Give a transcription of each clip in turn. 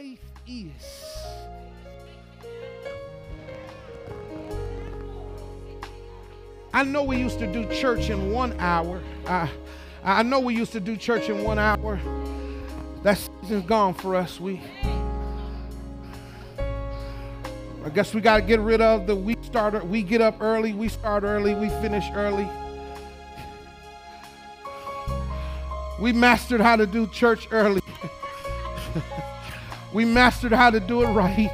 faith is. I know we used to do church in one hour. I, I know we used to do church in one hour. That season's gone for us. We, I guess we got to get rid of the we start. We get up early. We start early. We finish early. We mastered how to do church early. We mastered how to do it right.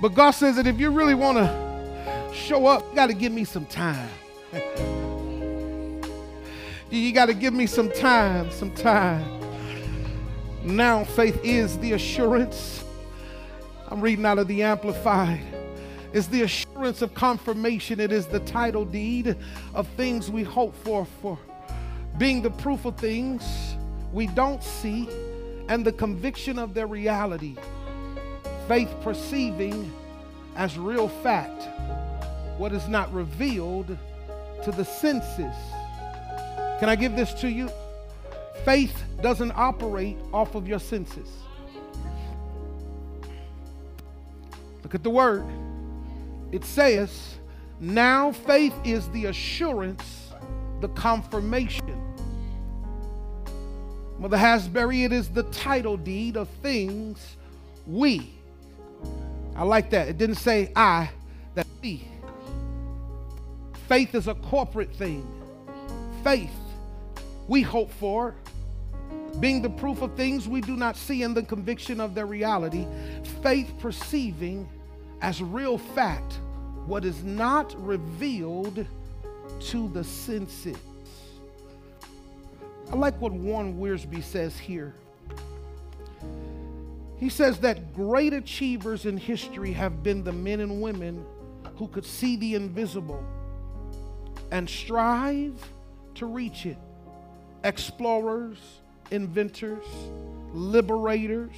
But God says that if you really want to show up, you got to give me some time. you got to give me some time, some time. Now, faith is the assurance. I'm reading out of the Amplified. It's the assurance of confirmation. It is the title deed of things we hope for, for being the proof of things we don't see and the conviction of their reality. Faith perceiving as real fact what is not revealed to the senses. Can I give this to you? Faith doesn't operate off of your senses. Look at the word. It says, now faith is the assurance, the confirmation. Mother Hasbury, it is the title deed of things we. I like that. It didn't say I, that we. Faith is a corporate thing. Faith, we hope for, being the proof of things we do not see and the conviction of their reality. Faith perceiving as real fact what is not revealed to the senses. I like what Warren Wiersbe says here. He says that great achievers in history have been the men and women who could see the invisible and strive to reach it. Explorers, inventors, liberators,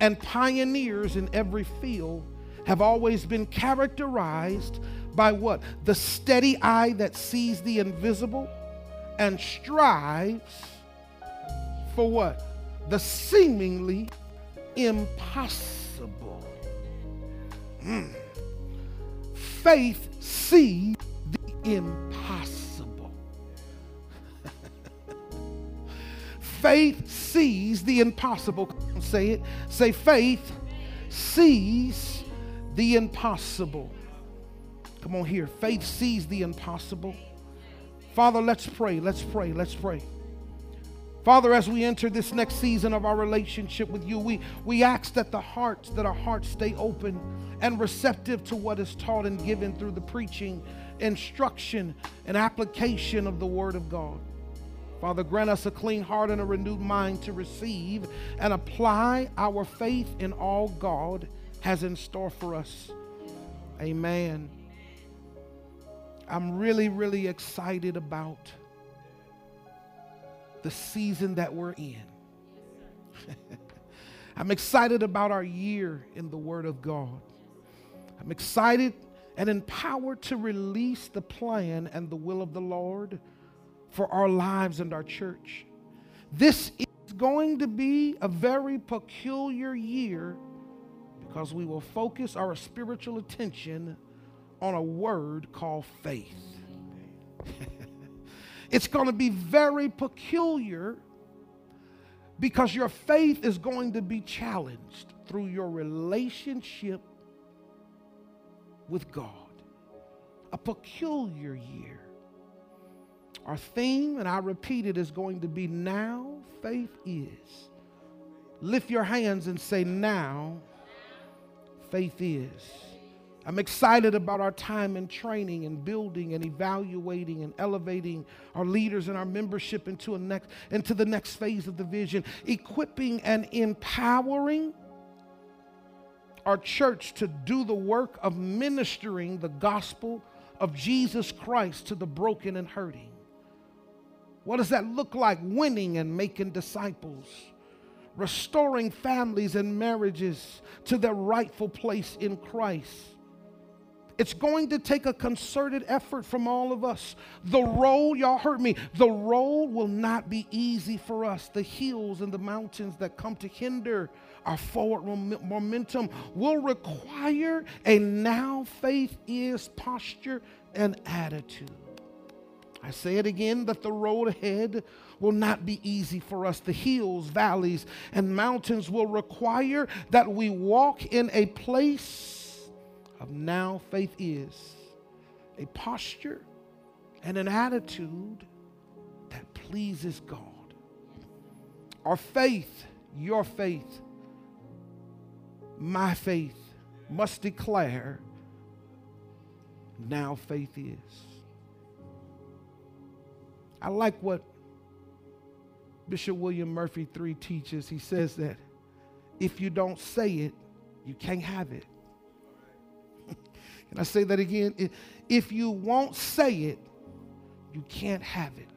and pioneers in every field have always been characterized by what? The steady eye that sees the invisible and strives for what? The seemingly impossible. Mm. Faith sees the impossible. faith sees the impossible. Say it. Say, faith sees the impossible. Come on here. Faith sees the impossible. Father, let's pray. Let's pray. Let's pray. Father, as we enter this next season of our relationship with you, we, we ask that the hearts, that our hearts stay open and receptive to what is taught and given through the preaching instruction and application of the Word of God. Father, grant us a clean heart and a renewed mind to receive and apply our faith in all God has in store for us. Amen. I'm really, really excited about the season that we're in. I'm excited about our year in the Word of God. I'm excited and empowered to release the plan and the will of the Lord for our lives and our church. This is going to be a very peculiar year because we will focus our spiritual attention on a word called faith. it's going to be very peculiar because your faith is going to be challenged through your relationship with God. A peculiar year. Our theme, and I repeat it, is going to be now faith is. Lift your hands and say, Now faith is. I'm excited about our time in training and building and evaluating and elevating our leaders and our membership into, a next, into the next phase of the vision, equipping and empowering our church to do the work of ministering the gospel of Jesus Christ to the broken and hurting. What does that look like? Winning and making disciples, restoring families and marriages to their rightful place in Christ, It's going to take a concerted effort from all of us. The road, y'all heard me, the road will not be easy for us. The hills and the mountains that come to hinder our forward momentum will require a now faith is posture and attitude. I say it again that the road ahead will not be easy for us. The hills, valleys, and mountains will require that we walk in a place of now faith is, a posture and an attitude that pleases God. Our faith, your faith, my faith must declare now faith is. I like what Bishop William Murphy 3 teaches. He says that if you don't say it, you can't have it. Can I say that again? If you won't say it, you can't have it.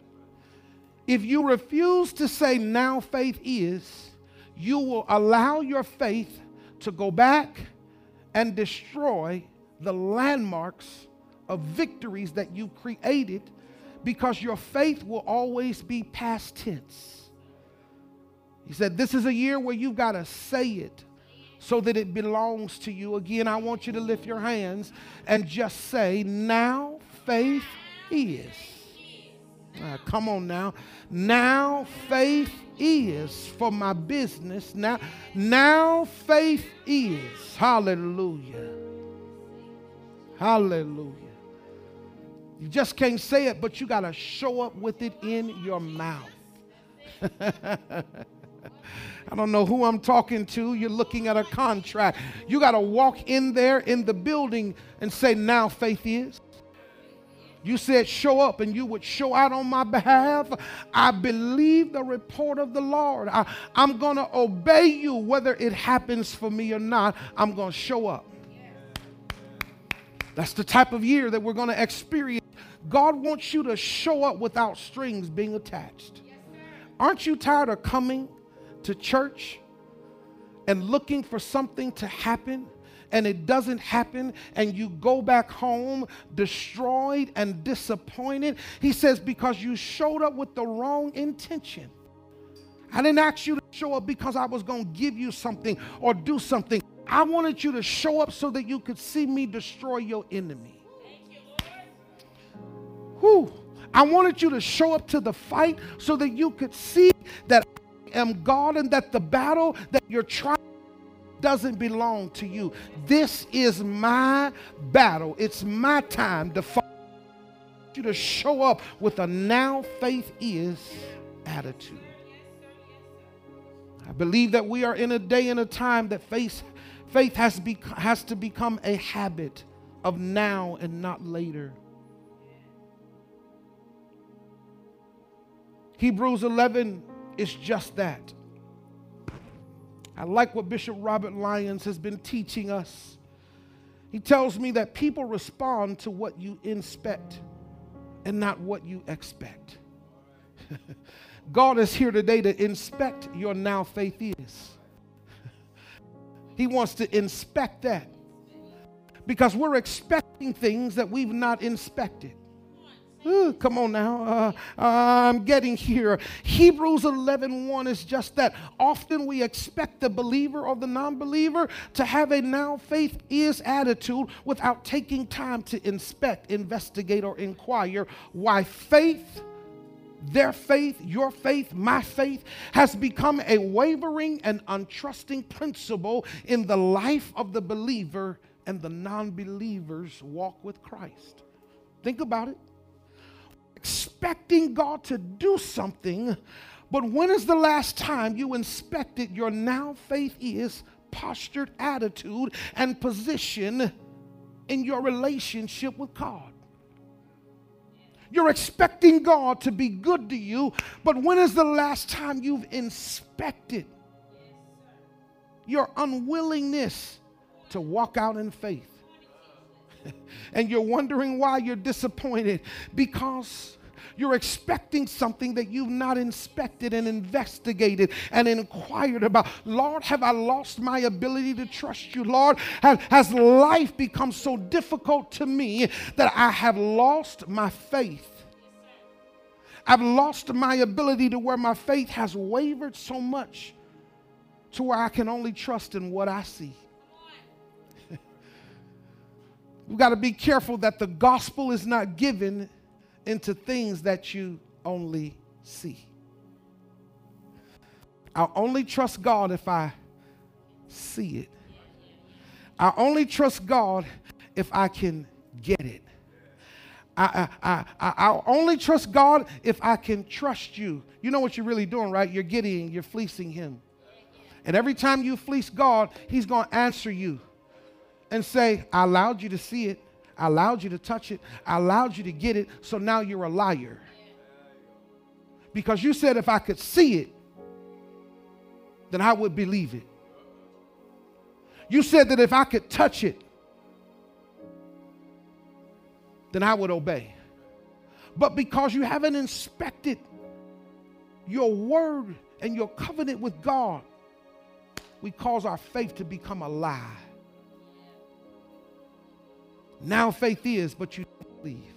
If you refuse to say now faith is, you will allow your faith to go back and destroy the landmarks of victories that you created because your faith will always be past tense. He said, This is a year where you've got to say it so that it belongs to you. Again, I want you to lift your hands and just say, Now faith is. Uh, come on now. Now faith is for my business. Now, now faith is. Hallelujah. Hallelujah. You just can't say it, but you got to show up with it in your mouth. I don't know who I'm talking to. You're looking at a contract. You got to walk in there in the building and say, Now faith is. You said, Show up, and you would show out on my behalf. I believe the report of the Lord. I, am going to obey you whether it happens for me or not. I'm going to show up. That's the type of year that we're going to experience God wants you to show up without strings being attached. Aren't you tired of coming to church and looking for something to happen? and it doesn't happen, and you go back home destroyed and disappointed. He says, Because you showed up with the wrong intention. I didn't ask you to show up because I was going to give you something or do something. I wanted you to show up so that you could see me destroy your enemy. Whew. I wanted you to show up to the fight so that you could see that am God and that the battle that you're trying doesn't belong to you. This is my battle. It's my time to fight. You to show up with a now faith is attitude. I believe that we are in a day and a time that faith, faith has, be, has to become a habit of now and not later. Hebrews 11 is just that. I like what Bishop Robert Lyons has been teaching us. He tells me that people respond to what you inspect and not what you expect. God is here today to inspect your now faith is. he wants to inspect that because we're expecting things that we've not inspected. Ooh, come on now. Uh, I'm getting here. Hebrews 11 1 is just that. Often we expect the believer or the non believer to have a now faith is attitude without taking time to inspect, investigate, or inquire why faith their faith, your faith, my faith, has become a wavering and untrusting principle in the life of the believer and the non believer's walk with Christ. Think about it expecting God to do something, but when is the last time you inspected your now faith is postured attitude and position in your relationship with God? You're expecting God to be good to you, but when is the last time you've inspected your unwillingness to walk out in faith? and you're wondering why you're disappointed because You're expecting something that you've not inspected and investigated and inquired about. Lord, have I lost my ability to trust you? Lord, have, has life become so difficult to me that I have lost my faith? I've lost my ability to where my faith has wavered so much to where I can only trust in what I see. We've got to be careful that the gospel is not given into things that you only see. I'll only trust God if I see it. I only trust God if I can get it. I, I, I, I'll only trust God if I can trust you. You know what you're really doing, right? You're getting, you're fleecing Him. And every time you fleece God, He's going to answer you and say, I allowed you to see it. I allowed you to touch it. I allowed you to get it. So now you're a liar. Because you said if I could see it, then I would believe it. You said that if I could touch it, then I would obey. But because you haven't inspected your word and your covenant with God, we cause our faith to become a lie. Now faith is, but you don't believe.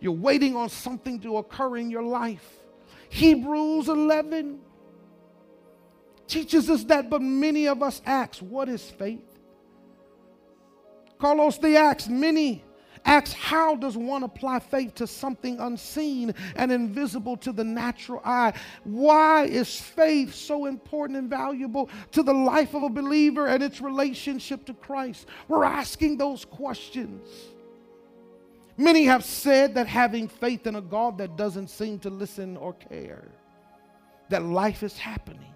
You're waiting on something to occur in your life. Hebrews 11 teaches us that, but many of us ask, What is faith? Carlos, they ask, many Ask how does one apply faith to something unseen and invisible to the natural eye? Why is faith so important and valuable to the life of a believer and its relationship to Christ? We're asking those questions. Many have said that having faith in a God that doesn't seem to listen or care, that life is happening.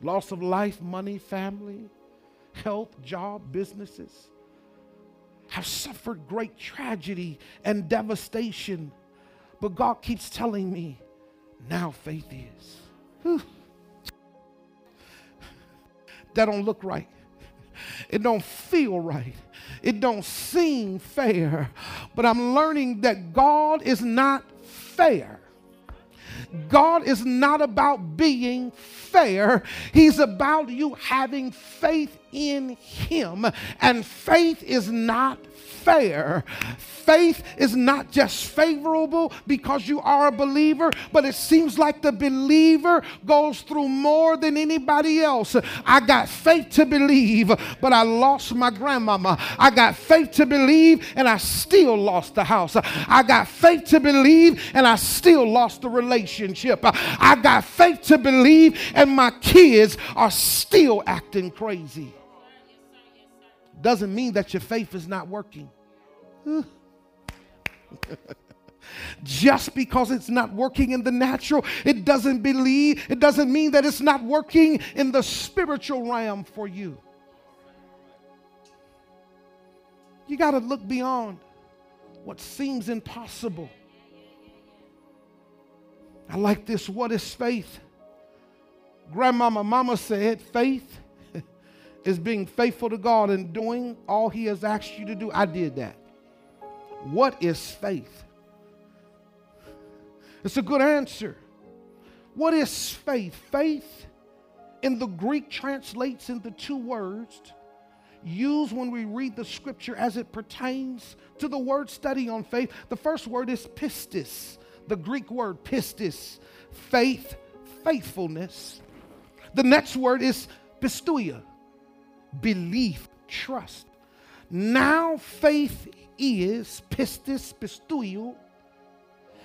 Loss of life, money, family, health, job, businesses have suffered great tragedy and devastation. But God keeps telling me, now faith is. That don't look right. It don't feel right. It don't seem fair. But I'm learning that God is not fair. God is not about being fair. He's about you having faith in Him. And faith is not fair. Faith is not just favorable because you are a believer, but it seems like the believer goes through more than anybody else. I got faith to believe, but I lost my grandmama. I got faith to believe, and I still lost the house. I got faith to believe, and I still lost the relationship. I got faith to believe, and my kids are still acting crazy doesn't mean that your faith is not working. Just because it's not working in the natural, it doesn't believe, it doesn't mean that it's not working in the spiritual realm for you. You got to look beyond what seems impossible. I like this. What is faith? Grandmama, mama said, faith is being faithful to God and doing all He has asked you to do. I did that. What is faith? It's a good answer. What is faith? Faith in the Greek translates into two words used when we read the scripture as it pertains to the word study on faith. The first word is pistis, the Greek word pistis, faith, faithfulness. The next word is pisteuo, belief, trust. Now faith is pistis pisteuo.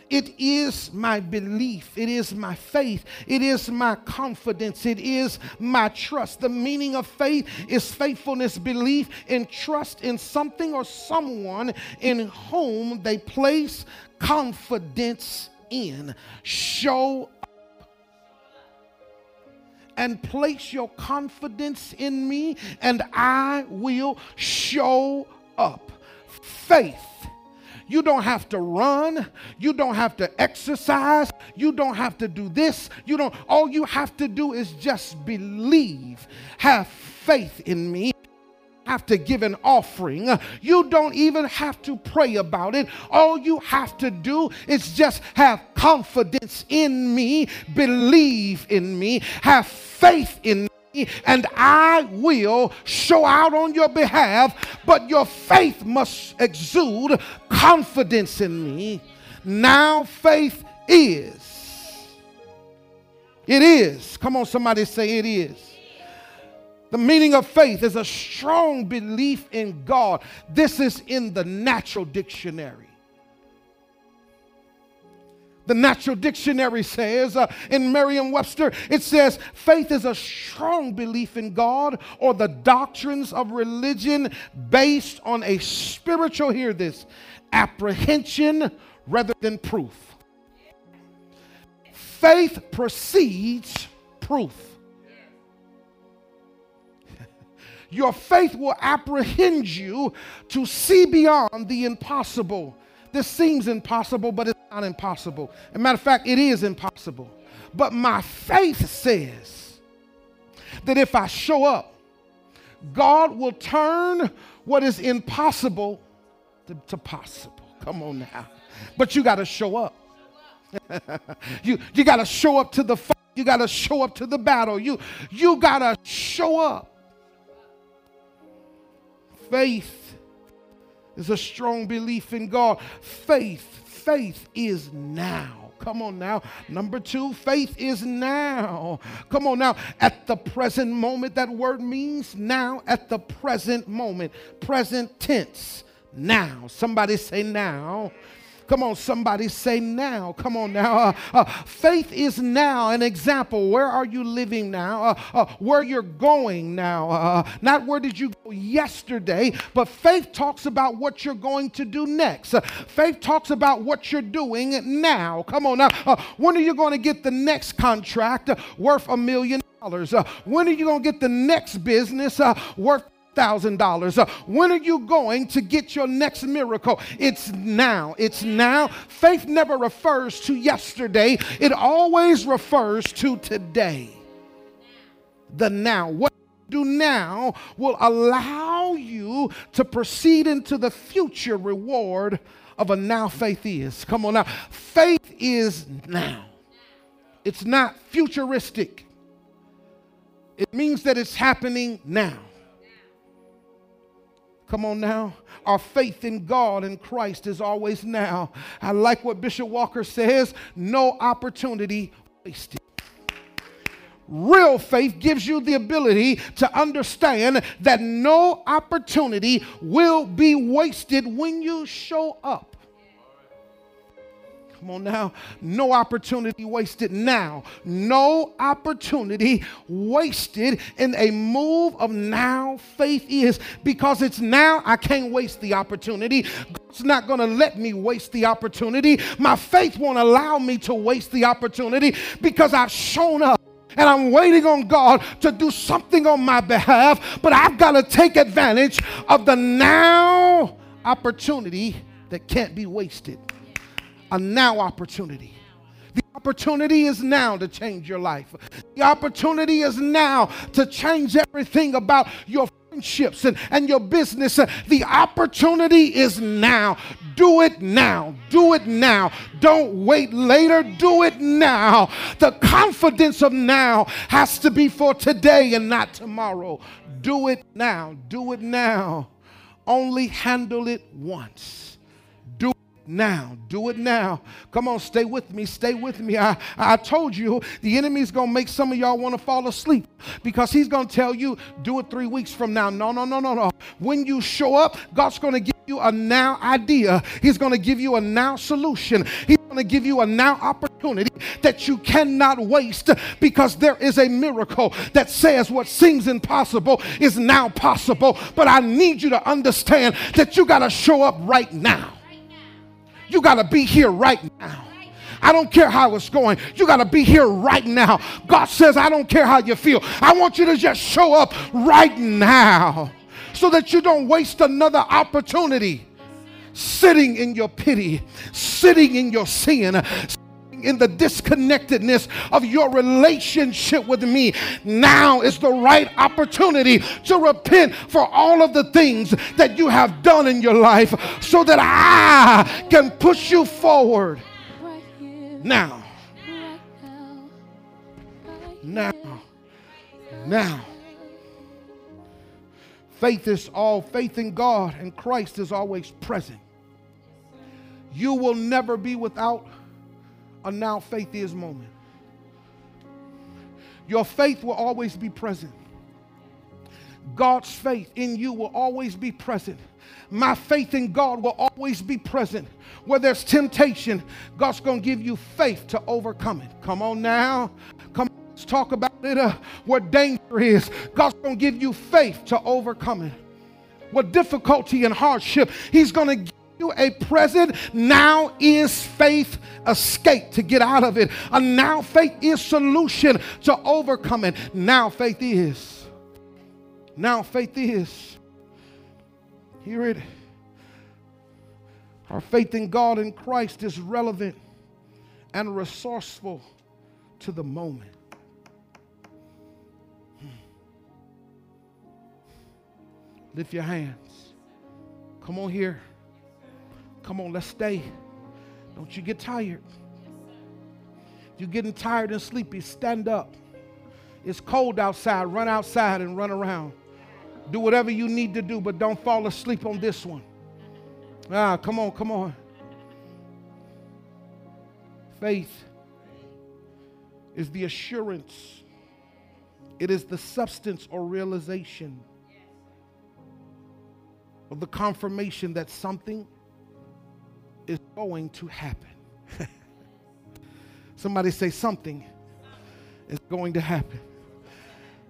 It is my belief. It is my faith. It is my confidence. It is my trust. The meaning of faith is faithfulness, belief, and trust in something or someone in whom they place confidence in. Show and place your confidence in me, and I will show up. Faith. You don't have to run. You don't have to exercise. You don't have to do this. You don't all you have to do is just believe. Have faith in me. Have to give an offering. You don't even have to pray about it. All you have to do is just have confidence in me, believe in me, have faith in me and I will show out on your behalf, but your faith must exude confidence in me. Now faith is. It is. Come on, somebody say it is. The meaning of faith is a strong belief in God. This is in the natural dictionary. The natural dictionary says uh, in Merriam Webster, it says faith is a strong belief in God or the doctrines of religion based on a spiritual, hear this, apprehension rather than proof. Faith precedes proof. Your faith will apprehend you to see beyond the impossible. This seems impossible, but it's not impossible. As a matter of fact, it is impossible. But my faith says that if I show up, God will turn what is impossible to, to possible. Come on now. But you got to show up. you you got to show up to the fight. You got to show up to the battle. You you got to show up. Faith is a strong belief in God. Faith, faith is now. Come on now. Number two, faith is now. Come on now. At the present moment, that word means now, at the present moment, present tense. Now. Somebody say now. Come on, somebody say now. Come on now. Uh, uh, faith is now an example. Where are you living now? Uh, uh where you're going now. Uh, not where did you go yesterday, but faith talks about what you're going to do next. Uh, faith talks about what you're doing now. Come on now. when are you going to get the next contract worth a million dollars? when are you going to get the next business worth $1,000. Uh, when are you going to get your next miracle? It's now. It's now. Faith never refers to yesterday, it always refers to today. The now. What you do now will allow you to proceed into the future reward of a now faith is. Come on now. Faith is now. It's not futuristic. It means that it's happening now. Come on now. Our faith in God and Christ is always now. I like what Bishop Walker says no opportunity wasted. Real faith gives you the ability to understand that no opportunity will be wasted when you show up. Come on now. No opportunity wasted now. No opportunity wasted in a move of now faith is because it's now I can't waste the opportunity. God's not going to let me waste the opportunity. My faith won't allow me to waste the opportunity because I've shown up and I'm waiting on God to do something on my behalf, but I've got to take advantage of the now opportunity that can't be wasted a now opportunity. The opportunity is now to change your life. The opportunity is now to change everything about your friendships and, and your business. The opportunity is now. Do it now. Do it now. Don't wait later. Do it now. The confidence of now has to be for today and not tomorrow. Do it now. Do it now. Only handle it once now. Do it now. Come on, stay with me. Stay with me. I, I told you the enemy's going to make some of y'all want to fall asleep because he's going to tell you, do it three weeks from now. No, no, no, no, no. When you show up, God's going to give you a now idea. He's going to give you a now solution. He's going to give you a now opportunity that you cannot waste because there is a miracle that says what seems impossible is now possible. But I need you to understand that you got to show up right now. You got to be here right now. I don't care how it's going. You got to be here right now. God says, I don't care how you feel. I want you to just show up right now so that you don't waste another opportunity sitting in your pity, sitting in your sin, in the disconnectedness of your relationship with me, now is the right opportunity to repent for all of the things that you have done in your life so that I can push you forward now. Now. Now. Faith is all, faith in God and Christ is always present. You will never be without a now faith is moment. Your faith will always be present. God's faith in you will always be present. My faith in God will always be present. Where there's temptation, God's going to give you faith to overcome it. Come on now. Come on, let's talk about it. Uh, where danger is, God's going to give you faith to overcome it. What difficulty and hardship, He's going to you a present now is faith escape to get out of it. A now faith is solution to overcome it. Now faith is. Now faith is. Hear it. Our faith in God and Christ is relevant and resourceful to the moment. Hmm. Lift your hands. Come on here. Come on, let's stay. Don't you get tired. If you're getting tired and sleepy, stand up. It's cold outside. Run outside and run around. Do whatever you need to do, but don't fall asleep on this one. Ah, come on, come on. Faith is the assurance, it is the substance or realization of the confirmation that something is going to happen. somebody say something is going to happen.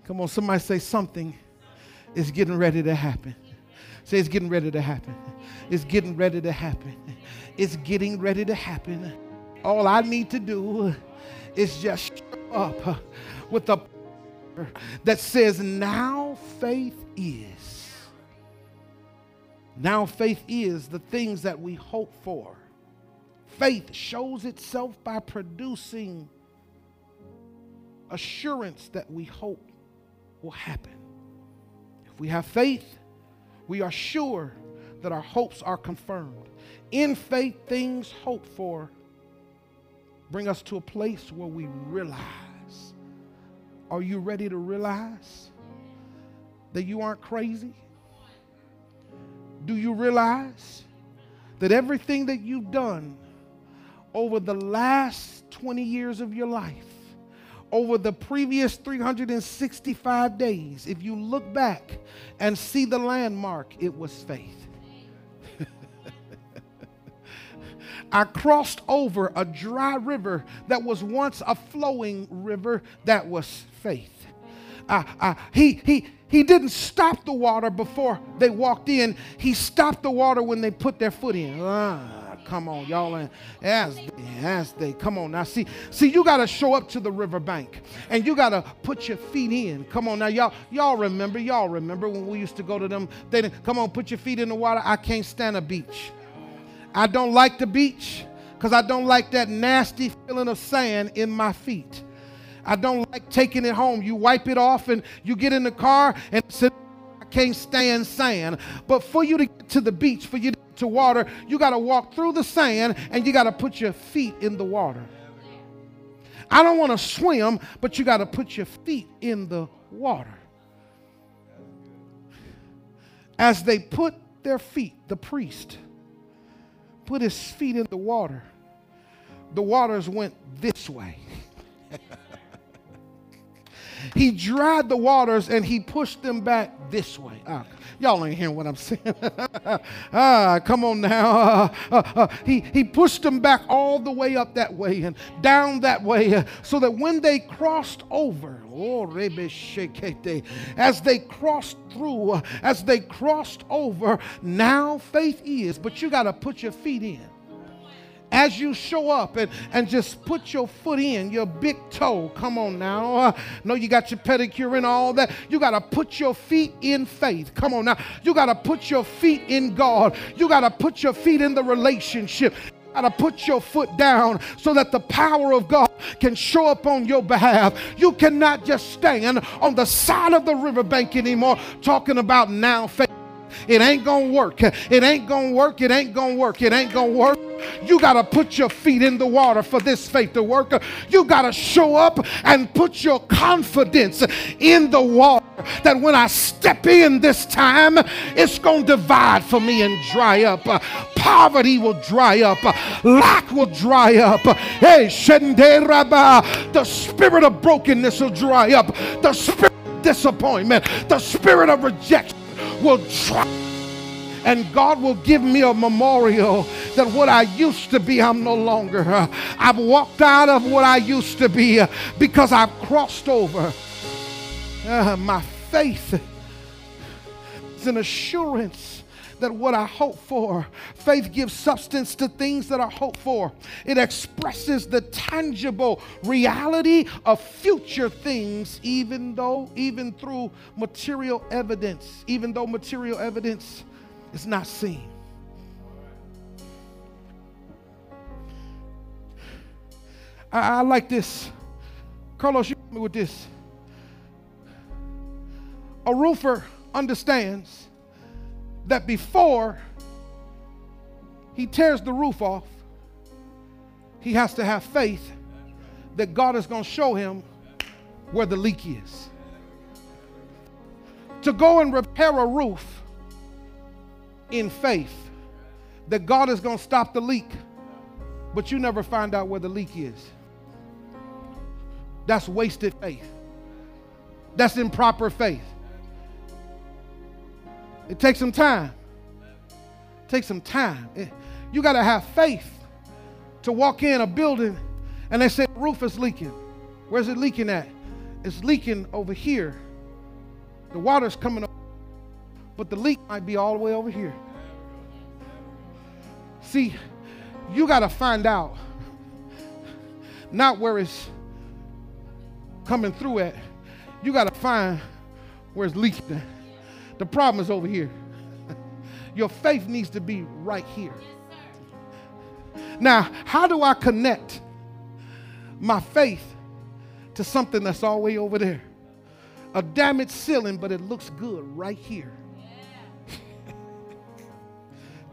Come on, somebody say something is getting ready to happen. Say it's getting ready to happen. It's getting ready to happen. It's getting ready to happen. All I need to do is just show up with a that says, Now faith is. Now faith is the things that we hope for. Faith shows itself by producing assurance that we hope will happen. If we have faith, we are sure that our hopes are confirmed. In faith, things hoped for bring us to a place where we realize. Are you ready to realize that you aren't crazy? Do you realize that everything that you've done over the last 20 years of your life over the previous 365 days, if you look back and see the landmark, it was faith. I crossed over a dry river that was once a flowing river that was faith. He, he, he didn't stop the water before they walked in. He stopped the water when they put their foot in. Ah. Come on, y'all. And as they, as they come on now. See, see, you got to show up to the riverbank and you got to put your feet in. Come on now, y'all. Y'all remember? Y'all remember when we used to go to them? They didn't come on, put your feet in the water. I can't stand a beach. I don't like the beach because I don't like that nasty feeling of sand in my feet. I don't like taking it home. You wipe it off and you get in the car and sit. I can't stand sand. But for you to get to the beach, for you to to water, you got to walk through the sand and you got to put your feet in the water. I don't want to swim, but you got to put your feet in the water. As they put their feet, the priest put his feet in the water, the waters went this way. he dried the waters and he pushed them back this way. Ah, Y'all ain't hearing what I'm saying. ah, come on now. Uh, uh, uh, he, he pushed them back all the way up that way and down that way uh, so that when they crossed over, oh, as they crossed through, uh, as they crossed over, now faith is, but you got to put your feet in as you show up and, and just put your foot in, your big toe. Come on now. Uh, no, you got your pedicure and all that. You got to put your feet in faith. Come on now. You got to put your feet in God. You got to put your feet in the relationship got to put your foot down so that the power of God can show up on your behalf. You cannot just stand on the side of the riverbank anymore talking about now faith. It ain't gonna work. It ain't gonna work. It ain't gonna work. It ain't gonna work. You got to put your feet in the water for this faith to work. You got to show up and put your confidence in the water that when I step in this time, it's going to divide for me and dry up. Poverty will dry up. Lack will dry up. Hey, Shende Rabba, the spirit of brokenness will dry up. The spirit of disappointment, the spirit of rejection will dry and God will give me a memorial that what I used to be, I'm no longer. I've walked out of what I used to be because I've crossed over. Uh, my faith is an assurance that what I hope for, faith gives substance to things that are hoped for. It expresses the tangible reality of future things, even though, even through material evidence, even though material evidence is not seen. I, I like this. Carlos, you me with this. A roofer understands that before he tears the roof off, he has to have faith that God is going to show him where the leak is. To go and repair a roof in faith that God is going to stop the leak, but you never find out where the leak is. That's wasted faith. That's improper faith. It takes some time. It takes some time. It, you got to have faith to walk in a building and they say the roof is leaking. Where's it leaking at? It's leaking over here. The water's coming up but the leak might be all the way over here. See, you got to find out not where it's coming through at. You got to find where it's leaking. The problem is over here. Your faith needs to be right here. Now, how do I connect my faith to something that's all the way over there? A damaged ceiling, but it looks good right here.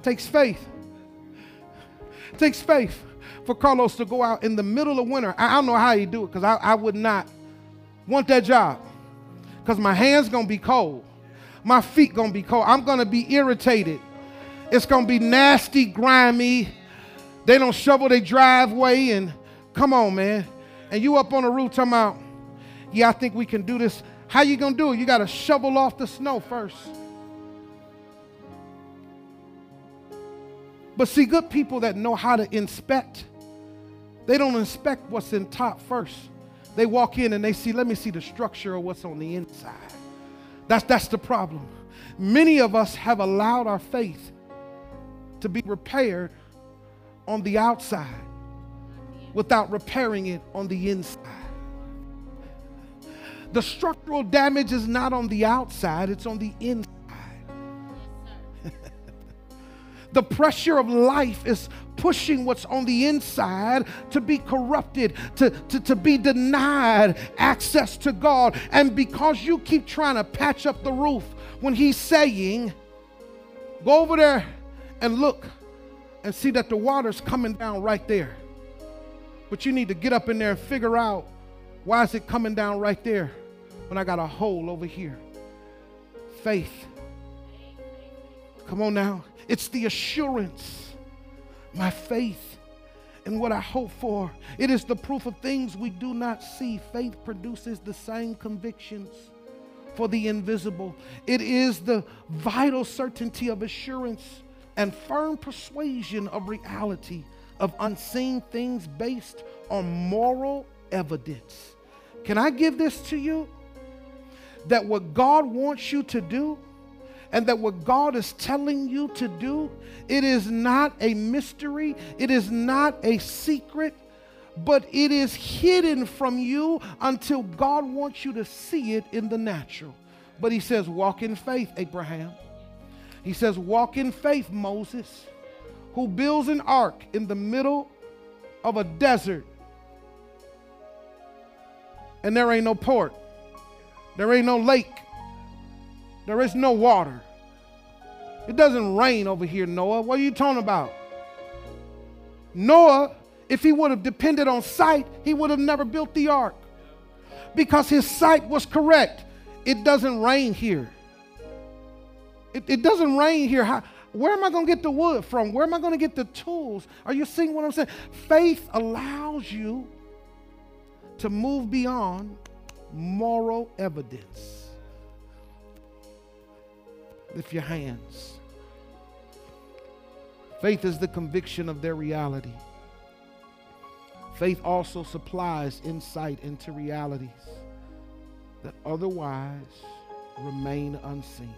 Takes faith. Takes faith for Carlos to go out in the middle of winter. I, don't know how he do it because I, I would not want that job because my hands gonna be cold, my feet gonna be cold. I'm gonna be irritated. It's gonna be nasty, grimy. They don't shovel their driveway and come on, man. And you up on the roof talking about, yeah, I think we can do this. How you gonna do it? You gotta shovel off the snow first. But see, good people that know how to inspect, they don't inspect what's in top first. They walk in and they see, let me see the structure of what's on the inside. That's, that's the problem. Many of us have allowed our faith to be repaired on the outside without repairing it on the inside. The structural damage is not on the outside, it's on the inside. The pressure of life is pushing what's on the inside to be corrupted, to, to, to be denied access to God. And because you keep trying to patch up the roof, when He's saying, go over there and look and see that the water's coming down right there. But you need to get up in there and figure out why is it coming down right there when I got a hole over here. Faith. Come on now. It's the assurance, my faith, and what I hope for. It is the proof of things we do not see. Faith produces the same convictions for the invisible. It is the vital certainty of assurance and firm persuasion of reality of unseen things based on moral evidence. Can I give this to you? That what God wants you to do and that what God is telling you to do, it is not a mystery, it is not a secret, but it is hidden from you until God wants you to see it in the natural. But he says, walk in faith, Abraham. He says, walk in faith, Moses. who builds an ark in the middle of a desert and there ain't no port, there ain't no lake, there is no water. It doesn't rain over here, Noah. What are you talking about? Noah, if he would have depended on sight, he would have never built the ark because his sight was correct. It doesn't rain here. It, it doesn't rain here. How, where am I going to get the wood from? Where am I going to get the tools? Are you seeing what I'm saying? Faith allows you to move beyond moral evidence. Lift your hands. Faith is the conviction of their reality. Faith also supplies insight into realities that otherwise remain unseen.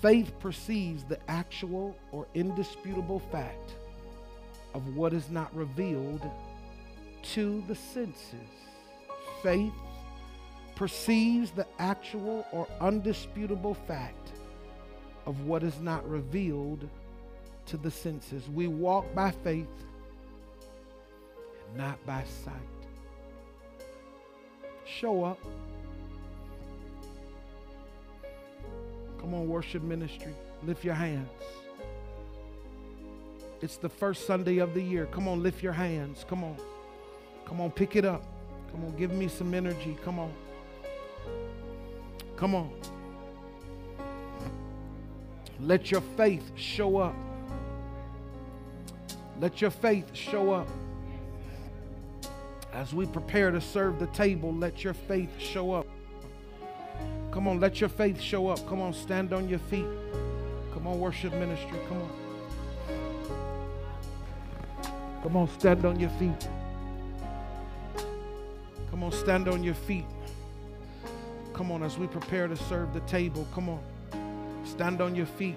Faith perceives the actual or indisputable fact of what is not revealed to the senses. Faith perceives the actual or undisputable fact of what is not revealed to the senses. We walk by faith and not by sight. Show up. Come on, worship ministry. Lift your hands. It's the first Sunday of the year. Come on, lift your hands. Come on. Come on, pick it up. Come on, give me some energy. Come on. Come on. Let your faith show up. Let your faith show up. As we prepare to serve the table, let your faith show up. Come on, let your faith show up. Come on, stand on your feet. Come on, worship ministry. Come on. Come on, stand on your feet. Come on, stand on your feet. Come on, as we prepare to serve the table. Come on, stand on your feet.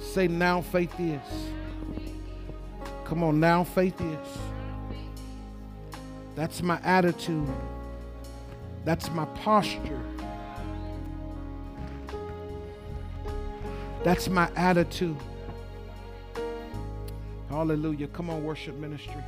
Say, now faith is. Come on, now faith is. That's my attitude. That's my posture. That's my attitude. Hallelujah. Come on, worship ministry.